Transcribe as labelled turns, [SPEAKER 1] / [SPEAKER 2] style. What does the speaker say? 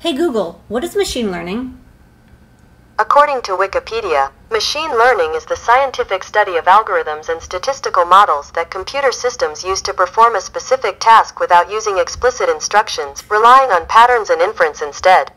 [SPEAKER 1] Hey Google, what is machine learning?
[SPEAKER 2] According to Wikipedia, machine learning is the scientific study of algorithms and statistical models that computer systems use to perform a specific task without using explicit instructions, relying on patterns and inference instead.